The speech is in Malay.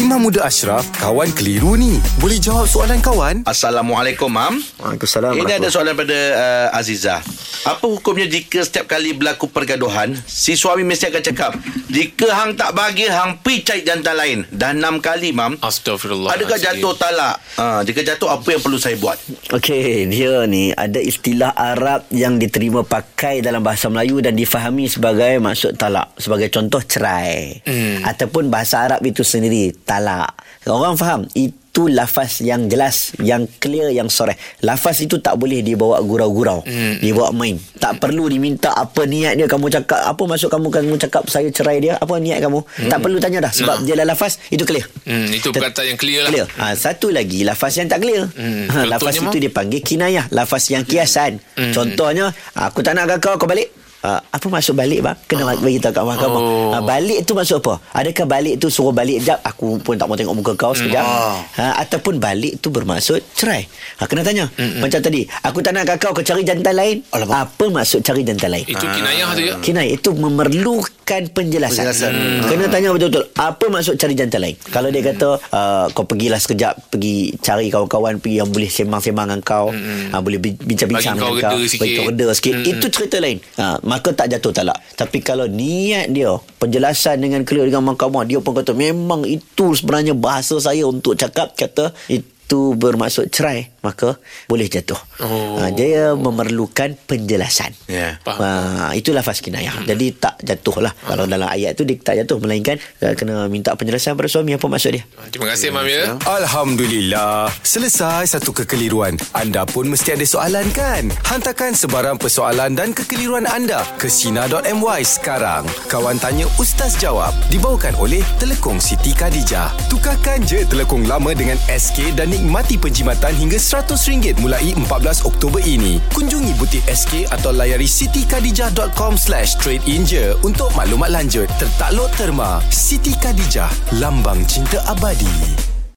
Imam Muda Ashraf, kawan keliru ni. Boleh jawab soalan kawan? Assalamualaikum, Mam. Waalaikumsalam. Ini ada soalan pada uh, Aziza. Apa hukumnya jika setiap kali berlaku pergaduhan, si suami mesti akan cakap, jika hang tak bagi, hang pi cari jantan lain. Dah enam kali, Mam. Astagfirullah. Adakah jatuh talak? Uh, jika jatuh, apa yang perlu saya buat? Okey, dia ni ada istilah Arab yang diterima pakai dalam bahasa Melayu dan difahami sebagai maksud talak. Sebagai contoh cerai. Hmm. Ataupun bahasa Arab itu sendiri talak. Orang faham itu lafaz yang jelas, yang clear, yang soreh. Lafaz itu tak boleh dibawa gurau-gurau. Hmm. Dibawa main. Tak perlu diminta apa niat dia kamu cakap, apa maksud kamu kamu cakap saya cerai dia, apa niat kamu. Hmm. Tak perlu tanya dah sebab Nah. dia dah lafaz itu clear. Hmm, itu perkataan yang clear lah. Clear. Ha, satu lagi lafaz yang tak clear. Hmm, Ha, lafaz itu dipanggil kinayah, lafaz yang kiasan. Hmm. Contohnya, aku tak nak kau, kau balik. Uh, apa maksud balik bang? Kena oh. bagi tahu kat mahkamah. Oh. Uh, balik tu maksud apa? Adakah balik tu suruh balik sekejap? Aku pun tak mau tengok muka kau sekejap. Oh. Ha, ataupun balik tu bermaksud cerai. Ha, kena tanya. Macam tadi, aku tak nak kau, kau cari jantan lain. Alamak. Apa maksud cari jantan lain? Itu kinayah tu ya. Kinai itu memerlukan penjelasan. Penjelasan. Hmm. Kena tanya betul-betul apa maksud cari jantan lain. Kalau dia kata uh, kau pergilah sekejap pergi cari kawan-kawan pergi yang boleh sembang-sembang dengan kau, uh, boleh bi- bincang-bincang kau dengan kau, reda sikit. bagi kau reda sikit. Hmm. Itu cerita lain. Uh, maka tak jatuh talak. Tapi kalau niat dia penjelasan dengan clear dengan mahkamah dia pun kata memang itu sebenarnya bahasa saya untuk cakap kata itu bermaksud cerai maka boleh jatuh. Oh. Uh, dia memerlukan penjelasan. Ya. Faham. Ha, itu lafaz kinayah. Hmm. Jadi tak jatuh lah. Kalau dalam ayat tu dia tak jatuh. Melainkan uh, kena minta penjelasan pada suami apa maksud dia. Terima kasih, Mam ya. Alhamdulillah. Selesai satu kekeliruan. Anda pun mesti ada soalan kan? Hantarkan sebarang persoalan dan kekeliruan anda ke Sina.my sekarang. Kawan Tanya Ustaz Jawab dibawakan oleh Telekong Siti Khadijah. Tukarkan je telekong lama dengan SK dan nikmati penjimatan hingga RM100 mulai 14 Oktober ini. Kunjungi butik SK atau layari sitikadijah.com slash trade in je untuk maklumat lanjut. Tertakluk terma. Siti Khadijah, lambang cinta abadi.